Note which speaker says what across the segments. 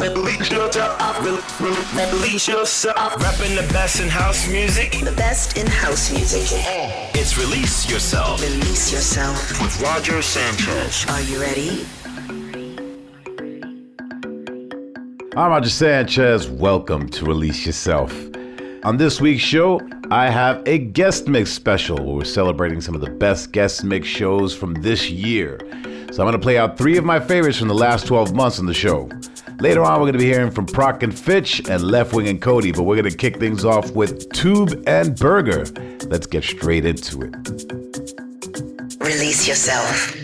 Speaker 1: Release yourself. Release yourself. Rapping the best in house music.
Speaker 2: The best in house music.
Speaker 1: It's Release Yourself
Speaker 2: Release yourself.
Speaker 1: with Roger Sanchez.
Speaker 2: Are you ready?
Speaker 3: I'm Roger Sanchez. Welcome to Release Yourself. On this week's show, I have a guest mix special where we're celebrating some of the best guest mix shows from this year. So I'm going to play out three of my favorites from the last 12 months on the show. Later on, we're going to be hearing from Prok and Fitch and Leftwing and Kody, but we're going to kick things off with Tube and Berger. Let's get straight into it.
Speaker 2: Release yourself.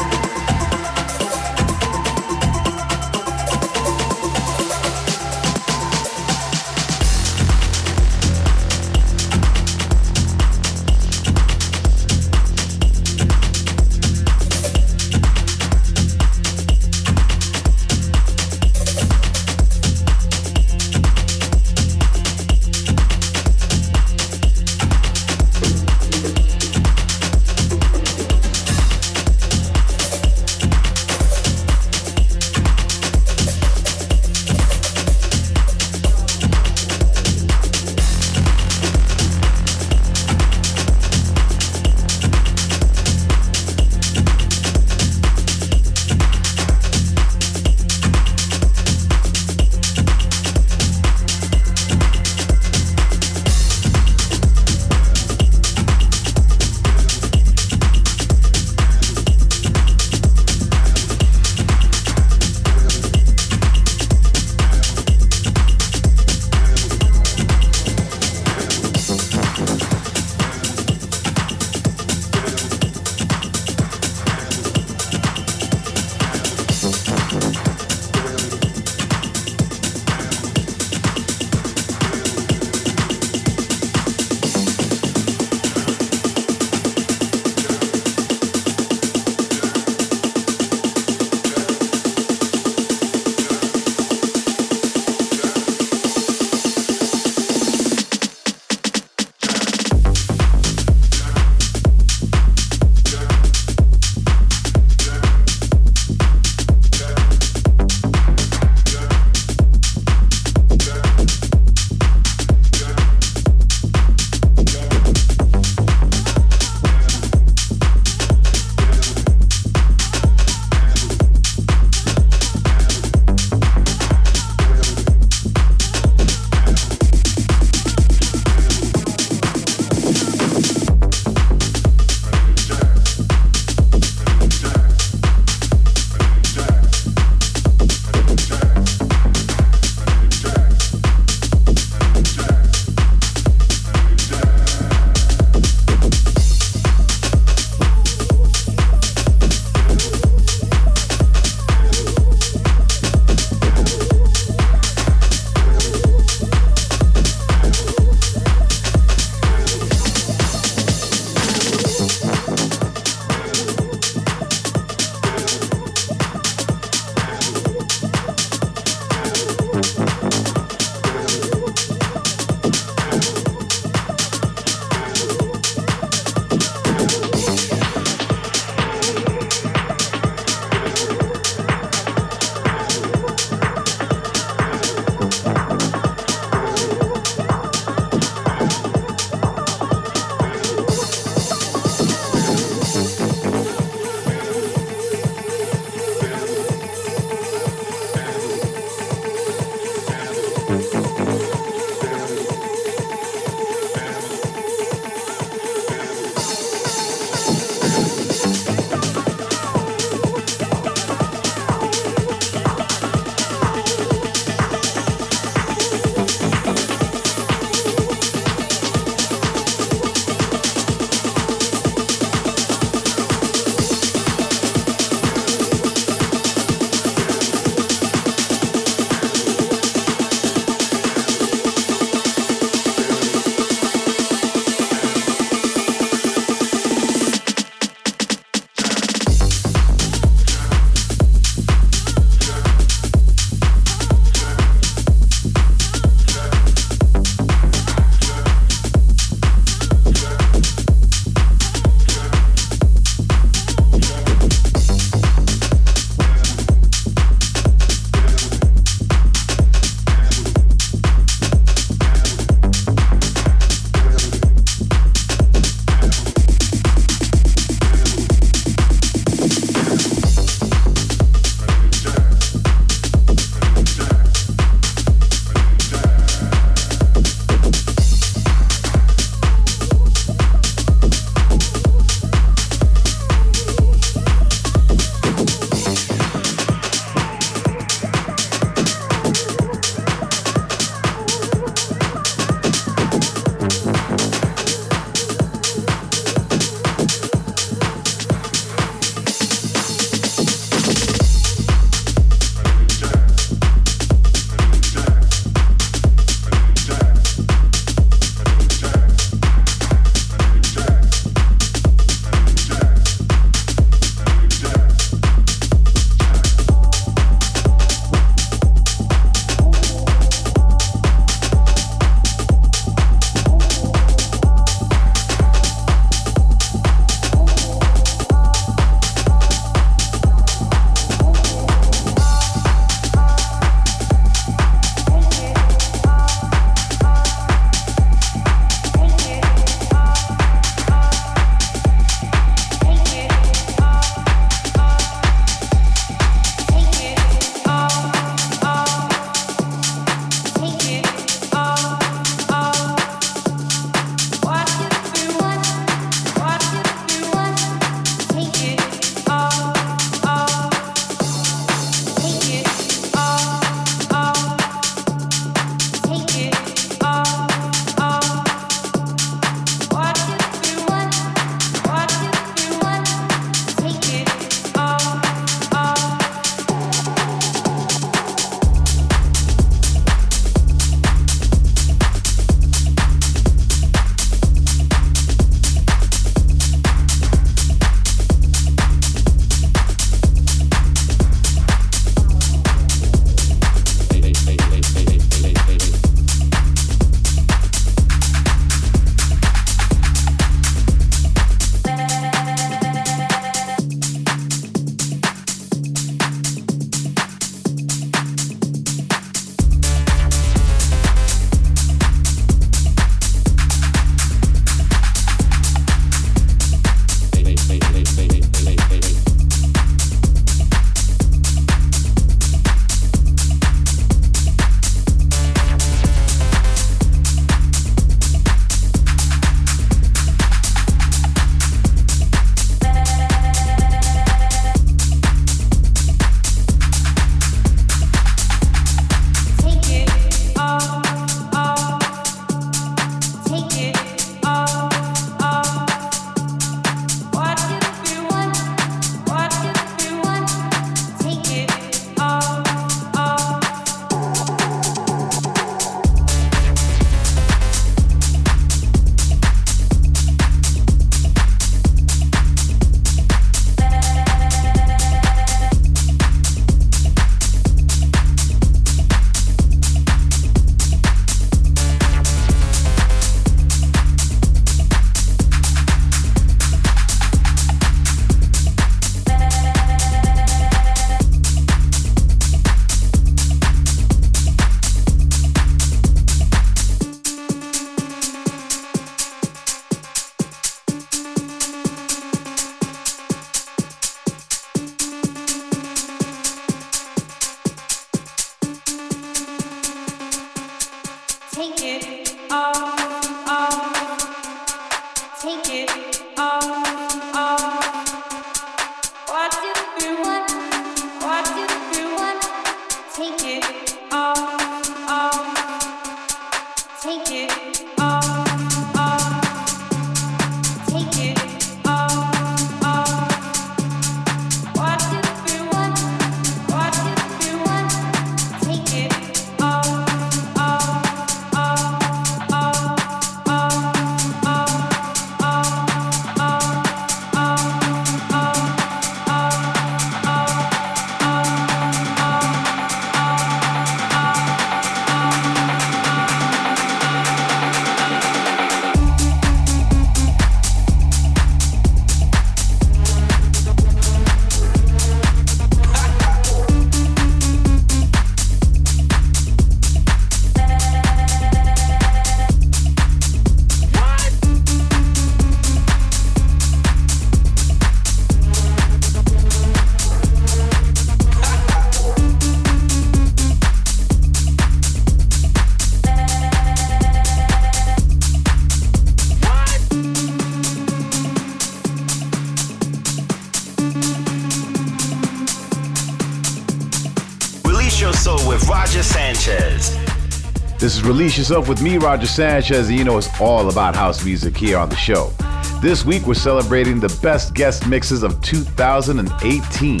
Speaker 1: Release
Speaker 3: Yourself with me, Roger Sanchez, and you know it's all about house music here on the show. This week we're celebrating the best guest mixes of 2018.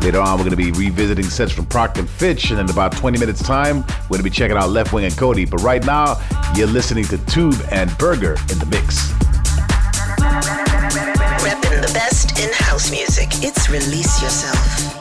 Speaker 3: Later on, we're going to be revisiting sets from and Fitch, and in about 20 minutes' time, we're going to be checking out Leftwing and Kody. But right now, you're listening to Tube and Berger in the mix.
Speaker 2: Repping the best in house music. It's Release Yourself.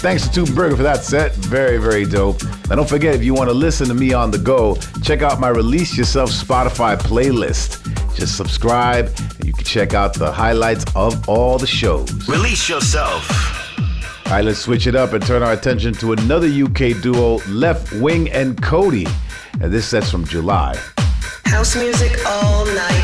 Speaker 3: Thanks to Tube Berger for that set. Very, very dope. And don't forget, if you want to listen to me on the go, check out my Release Yourself Spotify playlist. Just subscribe and you can check out the highlights of all the shows.
Speaker 1: Release yourself.
Speaker 3: All right, let's switch it up and turn our attention to another UK duo, Leftwing and Kody. And this set's from July.
Speaker 2: House music all night.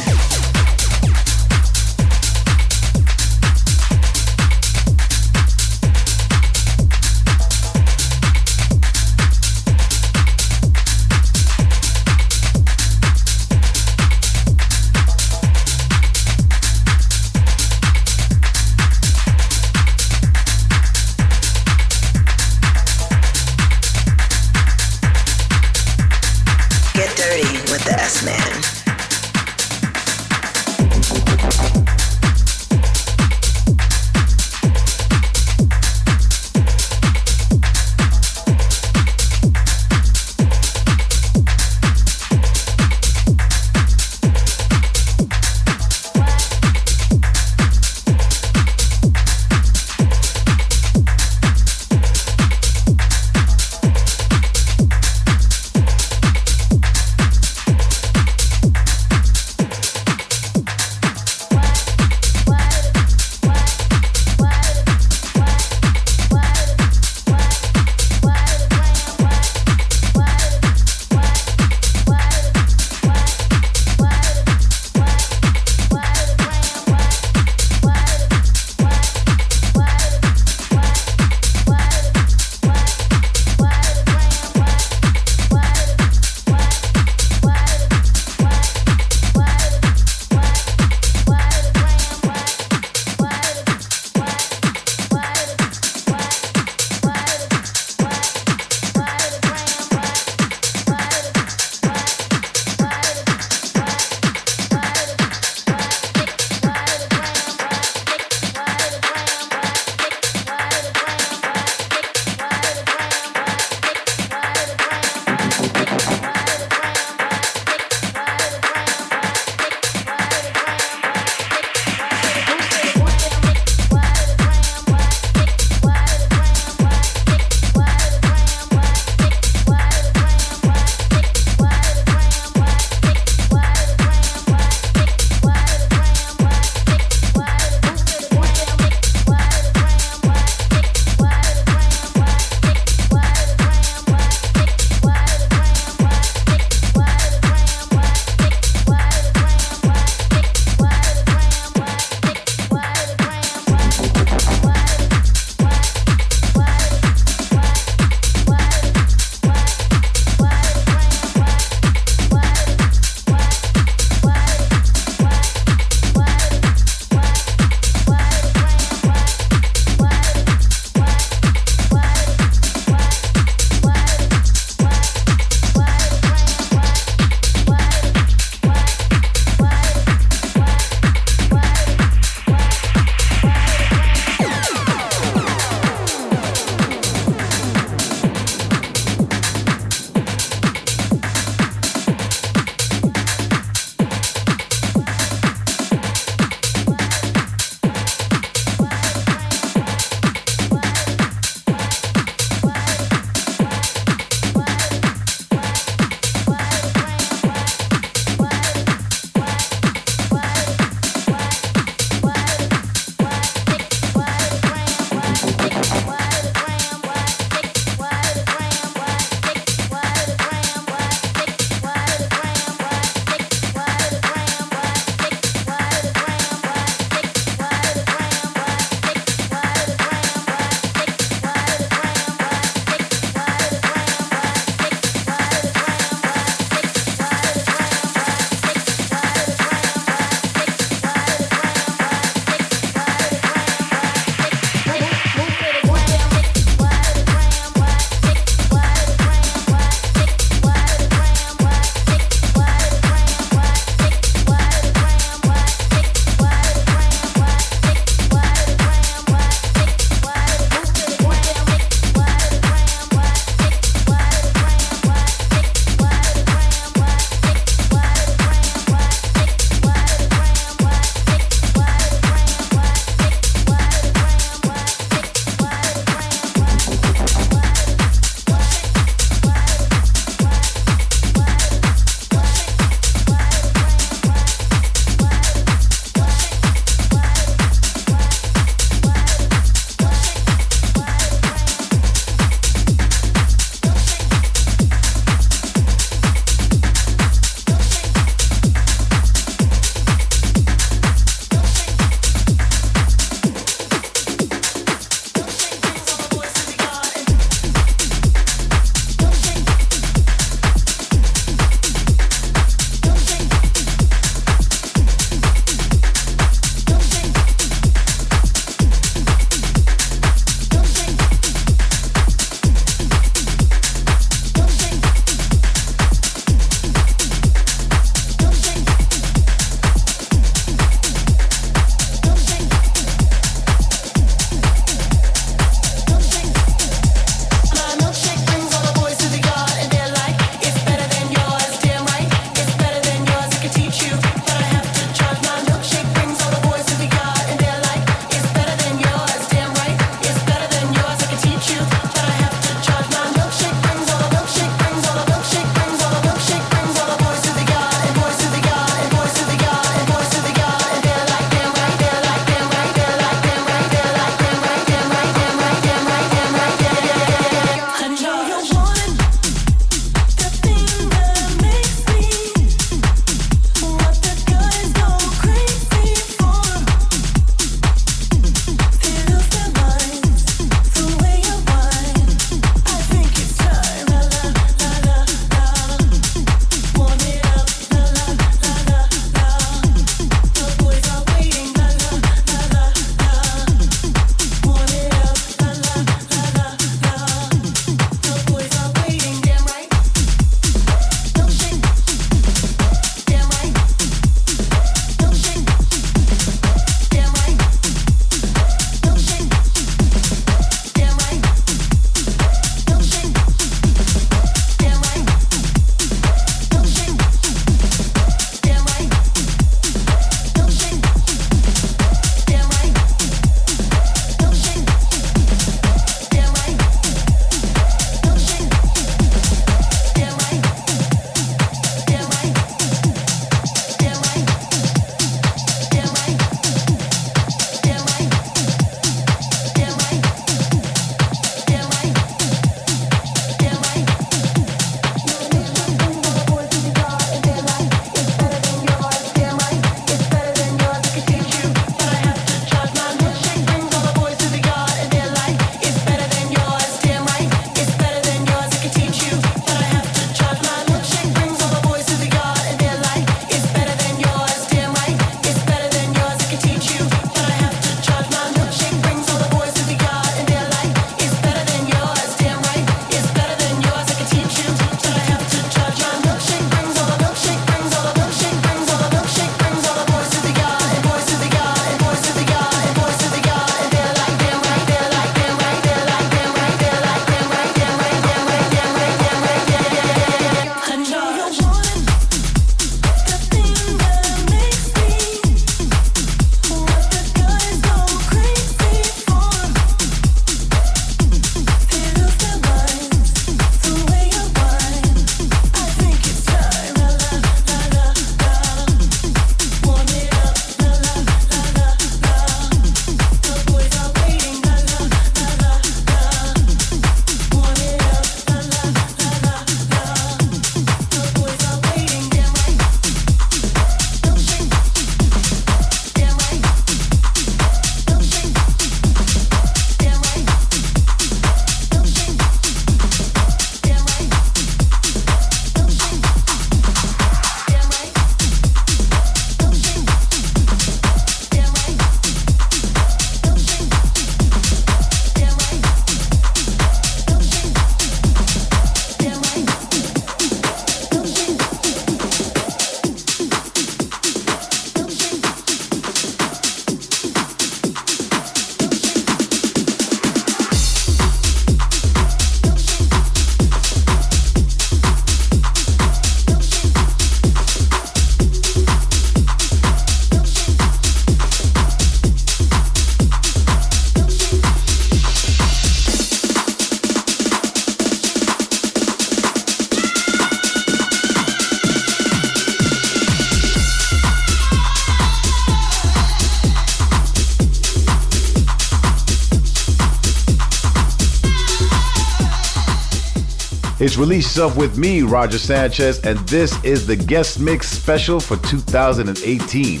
Speaker 3: Release Yourself with me, Roger Sanchez, and this is the guest mix special for 2018.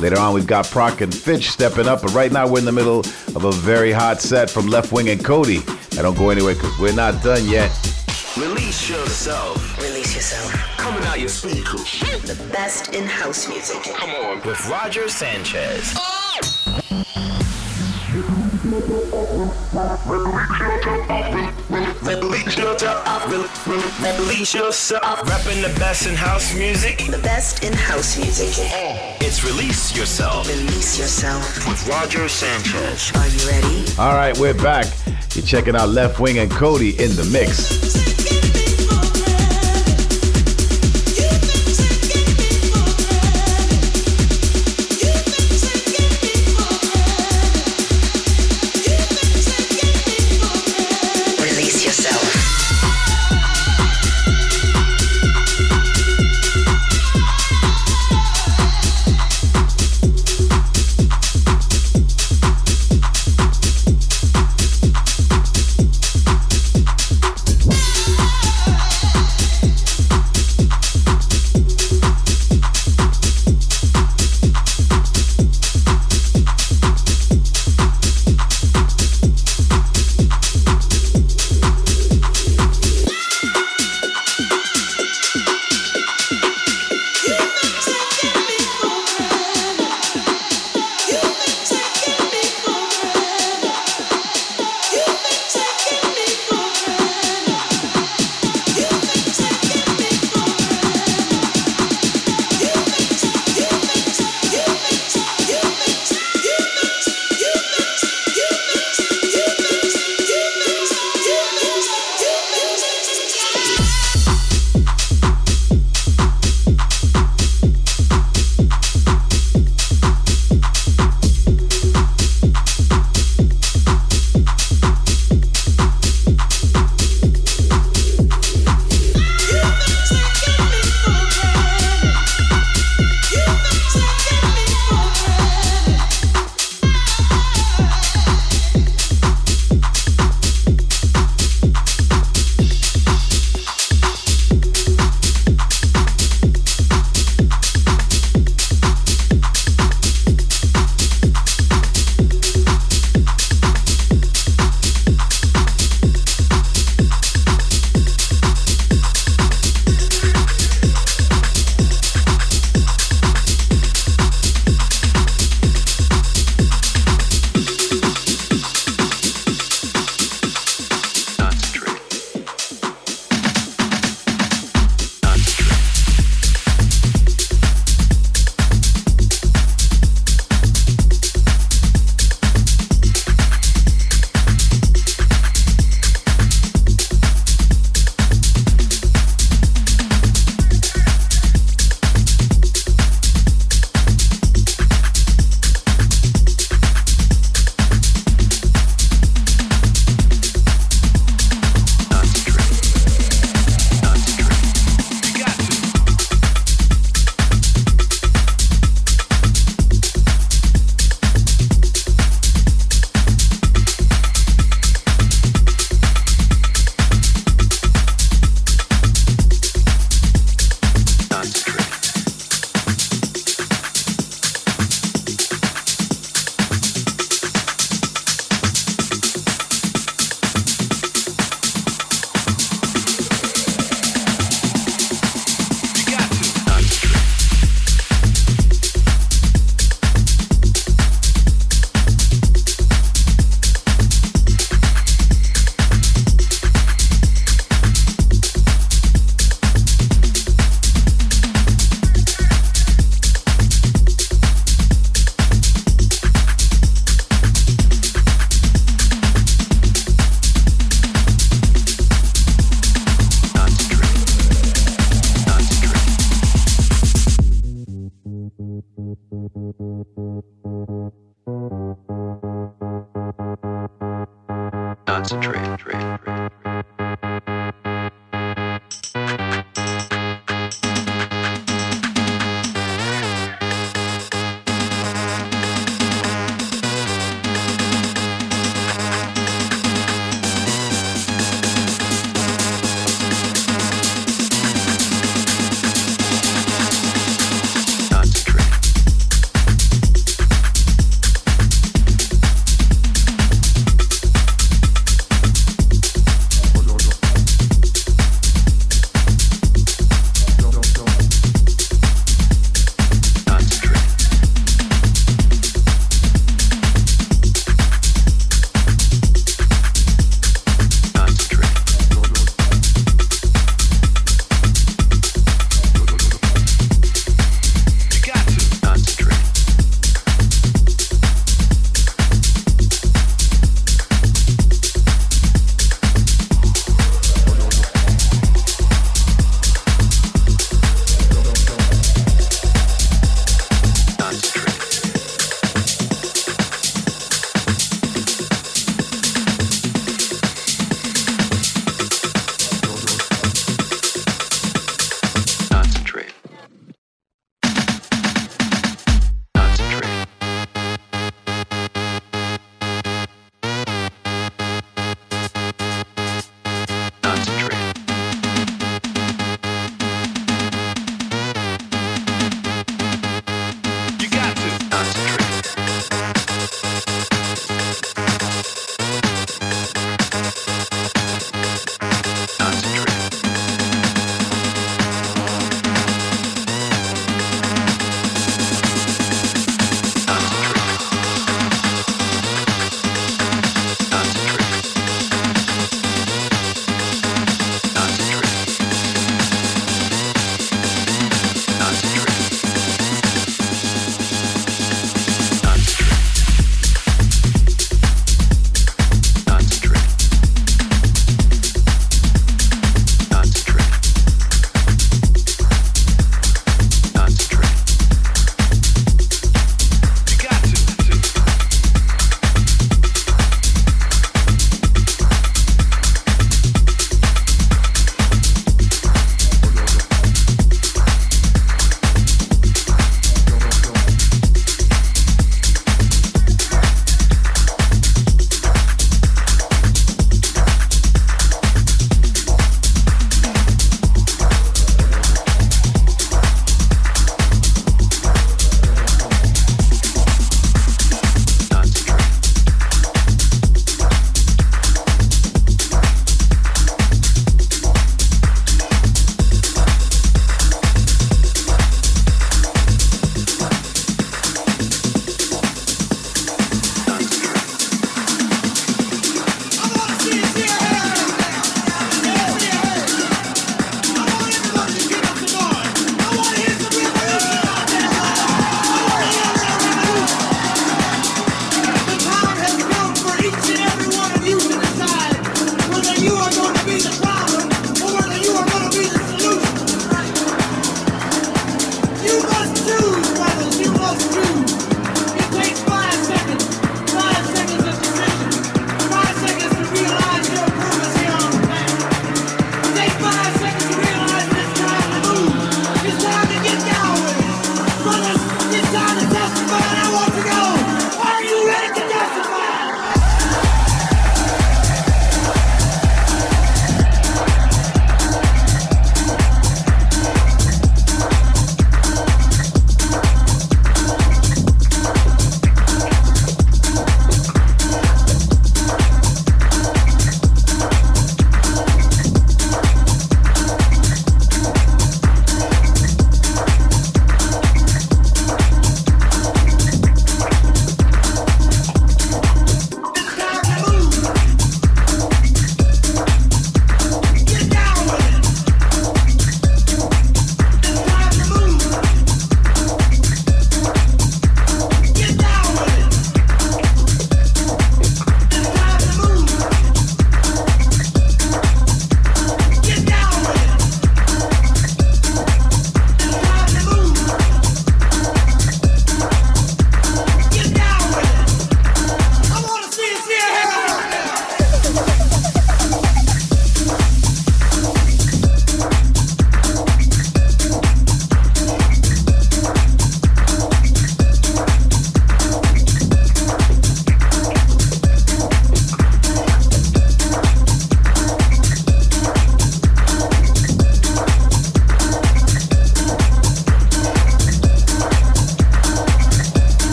Speaker 3: Later on, we've got Prok and Fitch stepping up, but right now we're in the middle of a very hot set from Leftwing and Kody. I don't go anywhere because we're not done yet.
Speaker 1: Release yourself.
Speaker 4: Release yourself.
Speaker 1: Coming out your speakers.
Speaker 4: The best in house music.
Speaker 1: Come on. With Roger Sanchez. Release yourself. Release yourself. Rapping the best in house music.
Speaker 4: The best in house music.
Speaker 1: It's Release Yourself
Speaker 4: Release yourself.
Speaker 1: with Roger Sanchez.
Speaker 4: Are you ready?
Speaker 3: All right, we're back. You're checking out Leftwing and Kody in the mix.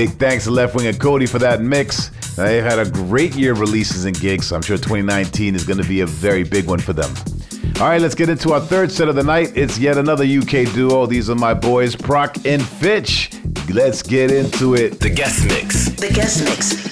Speaker 3: Big thanks to Leftwing and Kody for that mix. They've had a great year of releases and gigs, so I'm sure 2019 is going to be a very big one for them. All right, let's get into our third set of the night. It's yet another UK duo. These are my boys, Prok and Fitch. Let's get into it.
Speaker 1: The guest mix.
Speaker 2: The guest mix.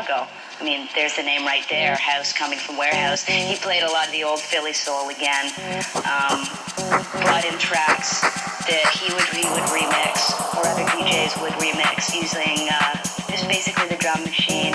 Speaker 5: Chicago. I mean, there's the name right there, House coming from Warehouse. He played a lot of the old Philly soul again. Um, brought in tracks that he would he would remix or other DJs would remix using uh, just basically the drum machine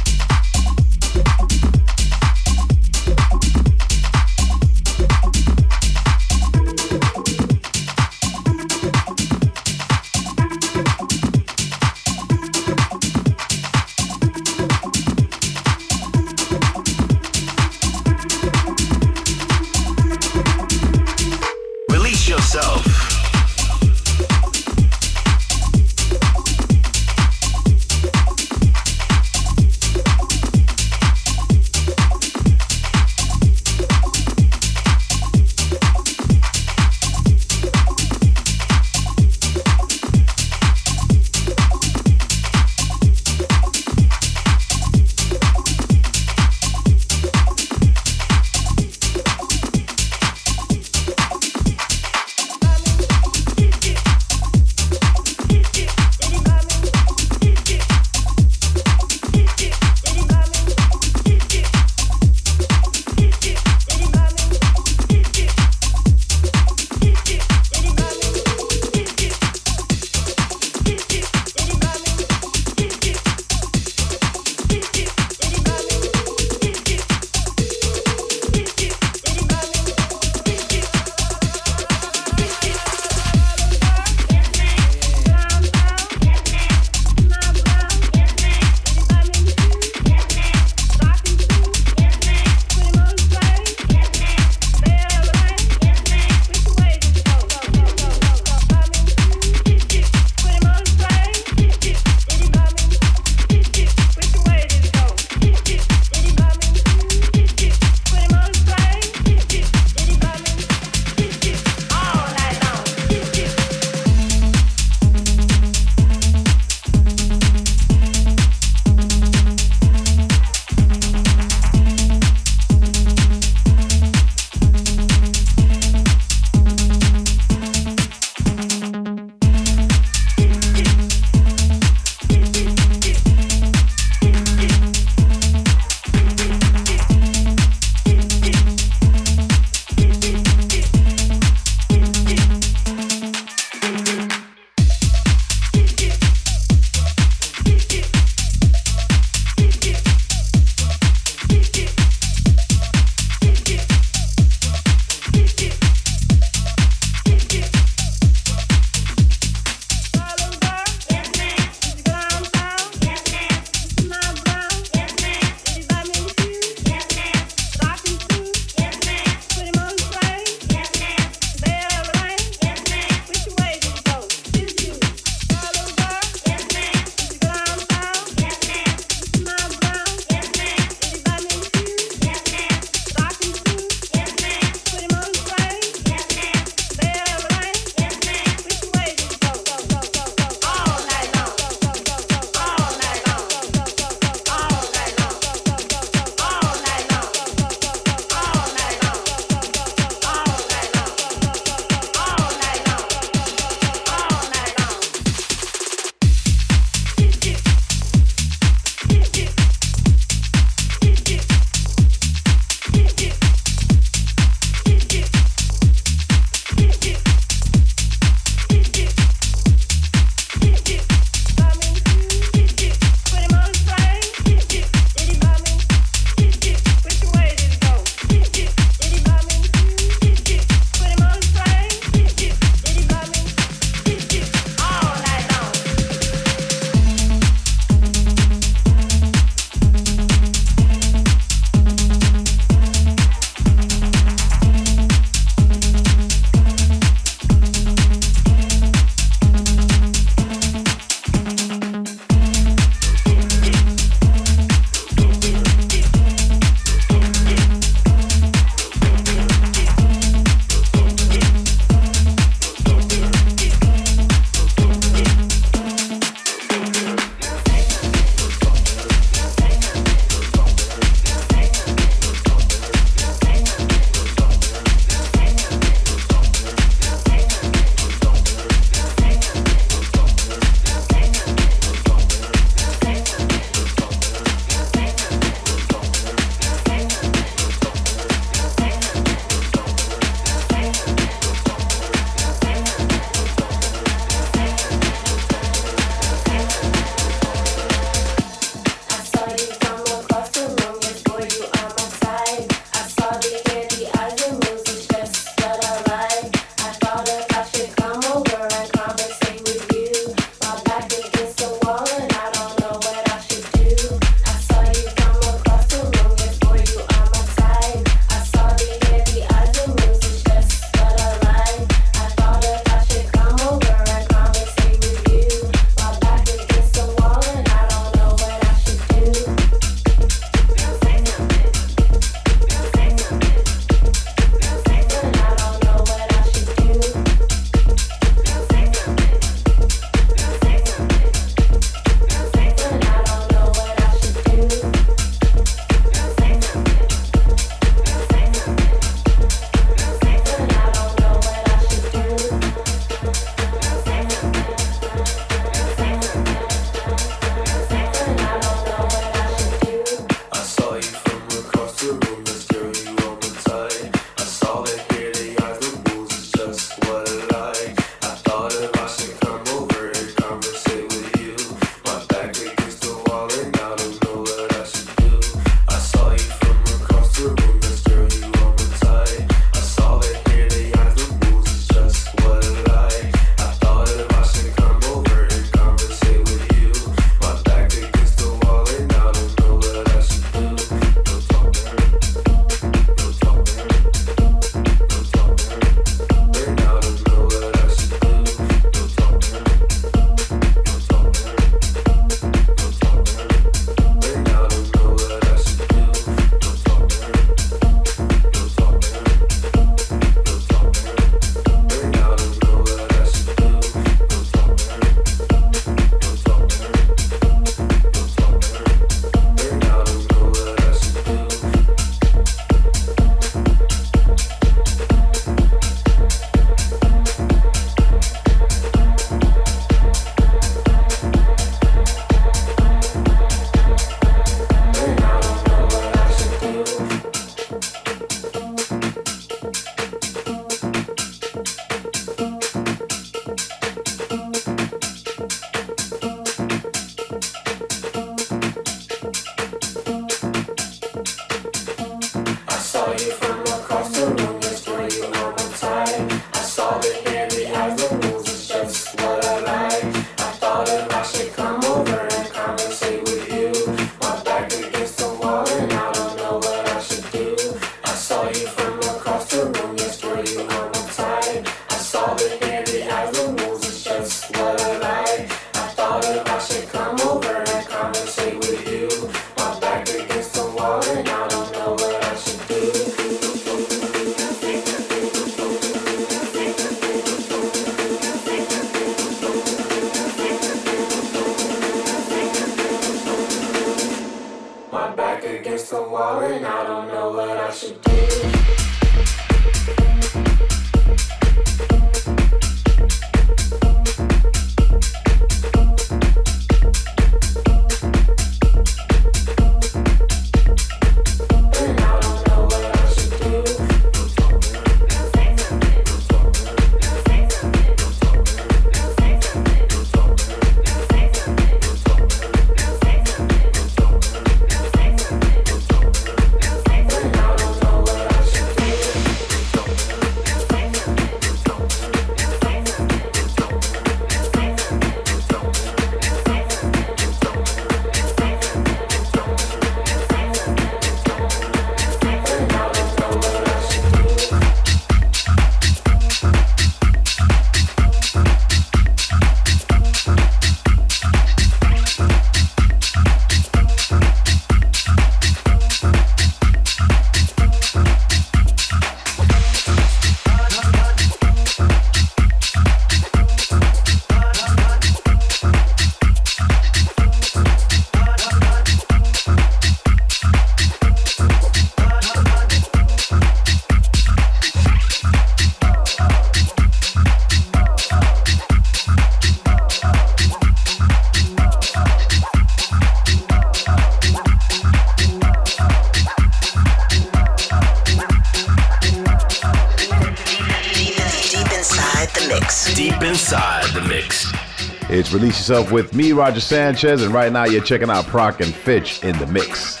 Speaker 3: yourself with me, Roger Sanchez, and right now you're checking out Prok and Fitch in the mix.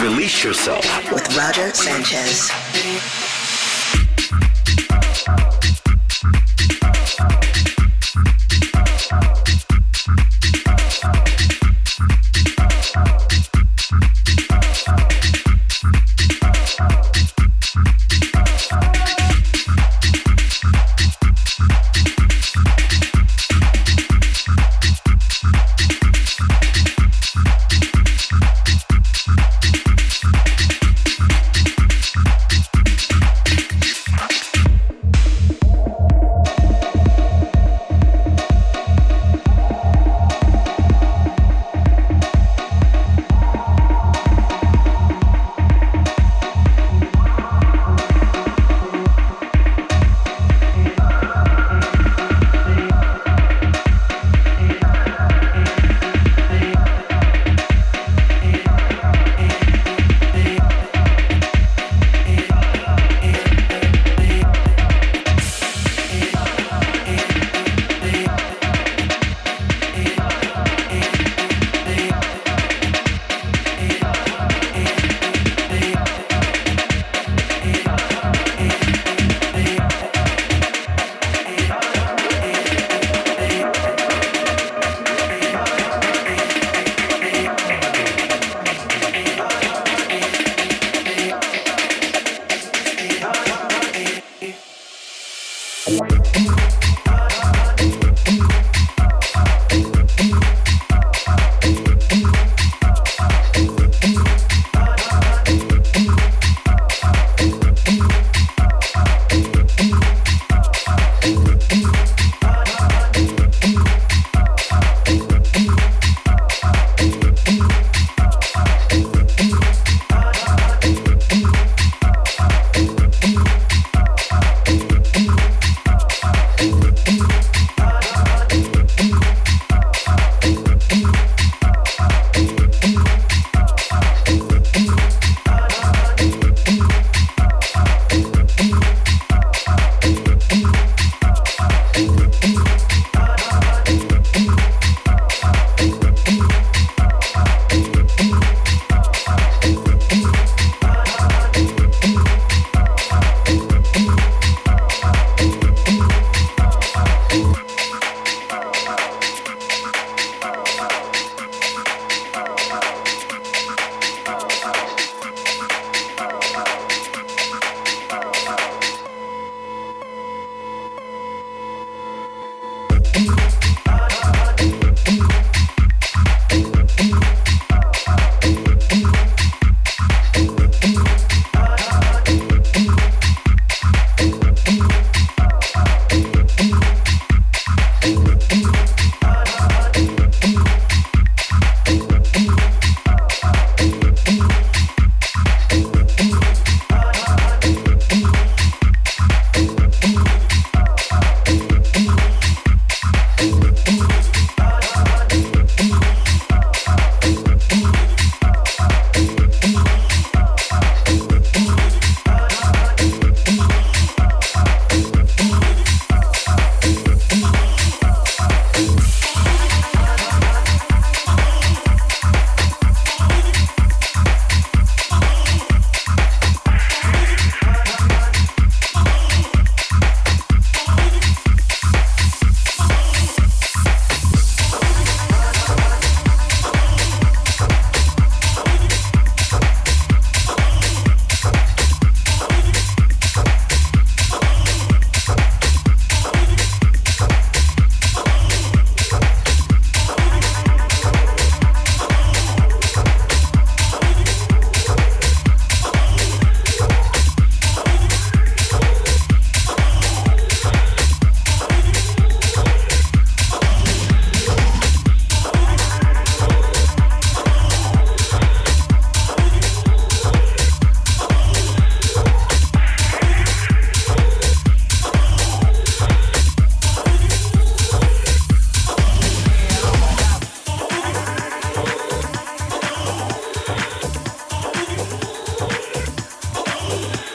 Speaker 1: Release yourself
Speaker 4: with Roger Sanchez.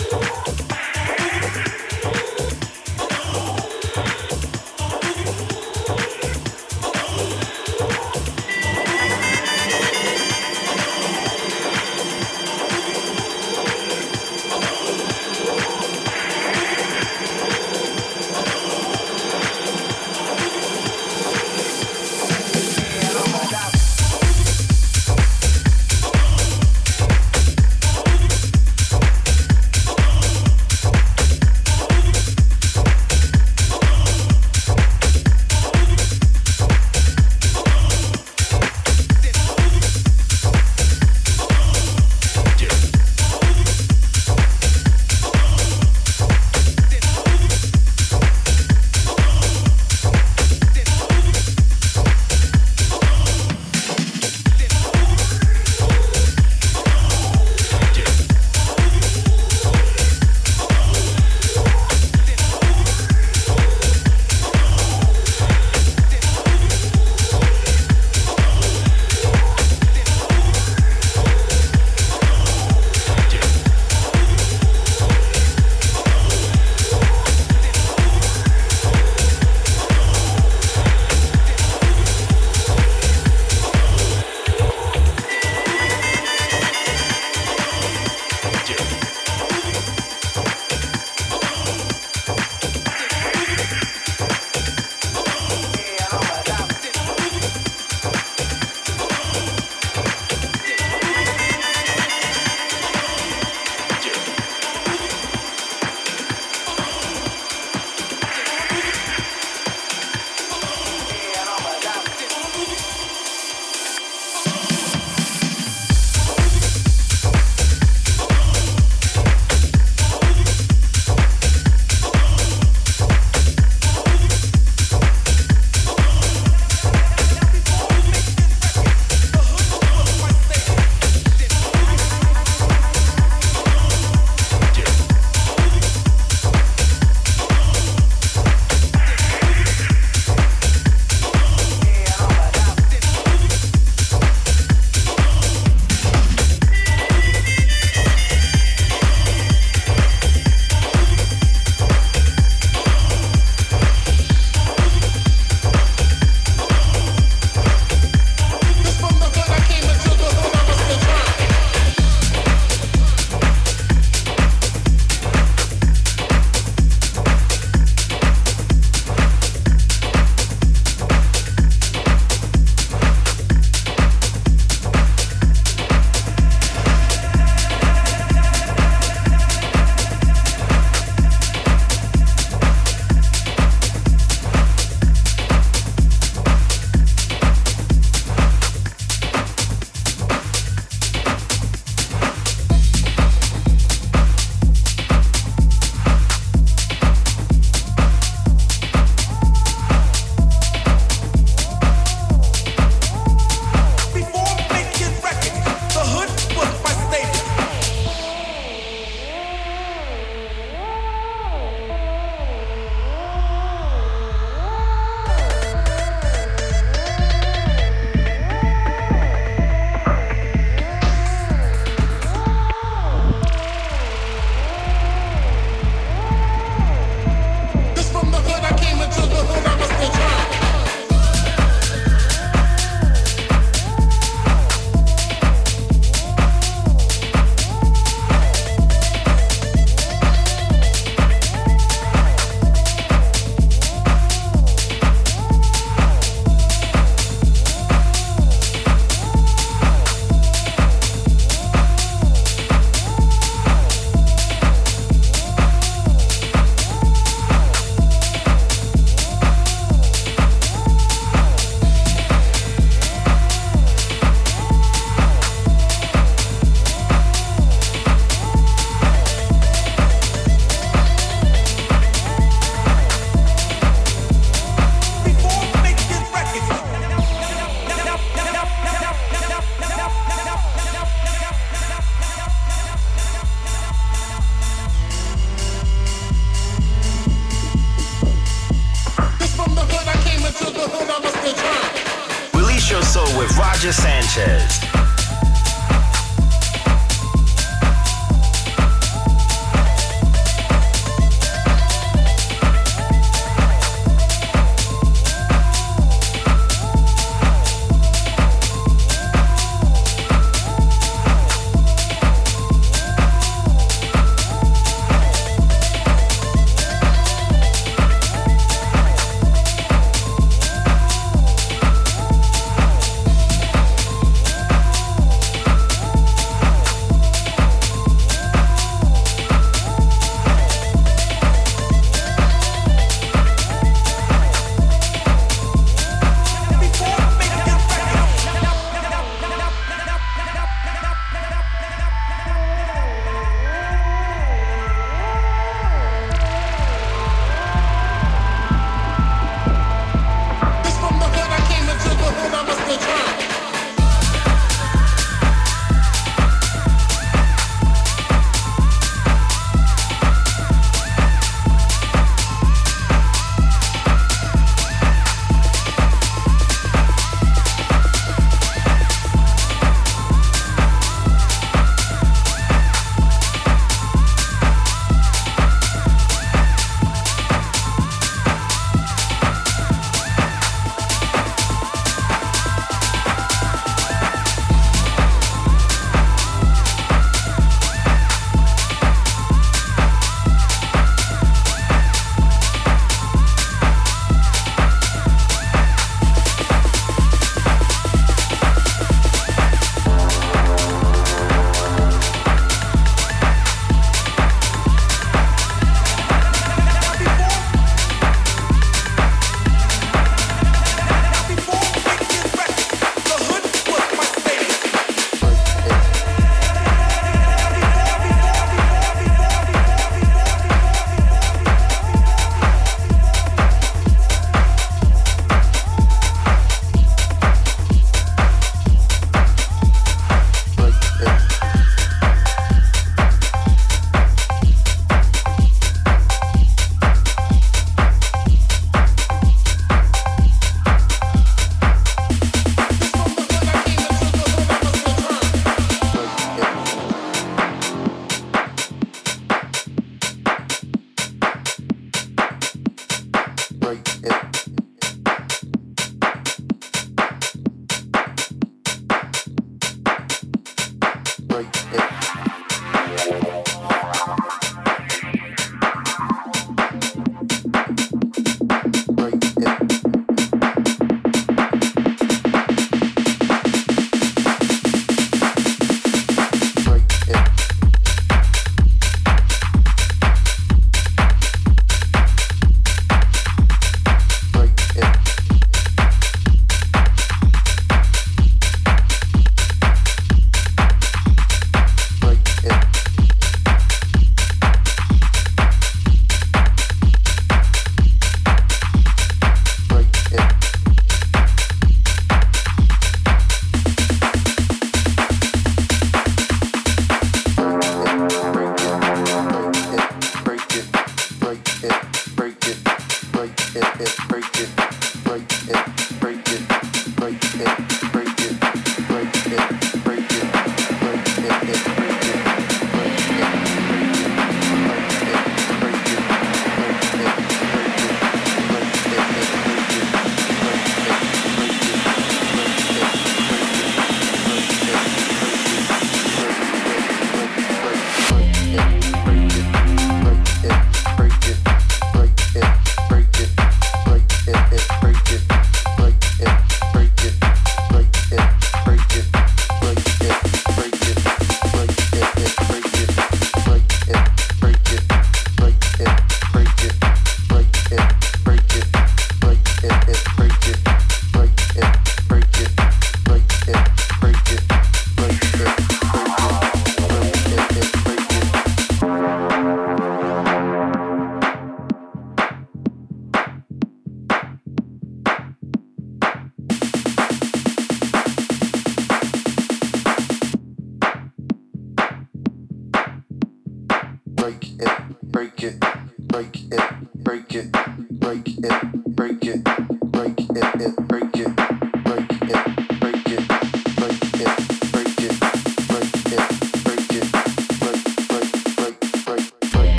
Speaker 6: Oh.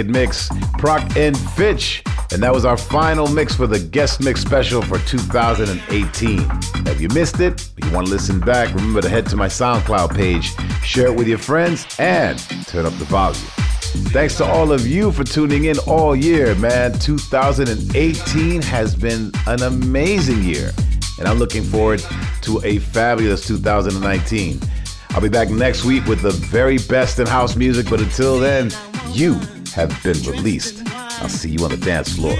Speaker 6: Wicked mix. Prok and Fitch. And that was our final mix for the guest mix special for 2018. If you missed it, if you want to listen back, remember to head to my SoundCloud page, share it with your friends, and turn up the volume. Thanks to all of you for tuning in all year, man. 2018 has been an amazing year, and I'm looking forward to a fabulous 2019. I'll be back next week with the very best in house music, but until then, you have been released. I'll see you on the dance floor.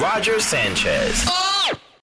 Speaker 1: Roger Sanchez.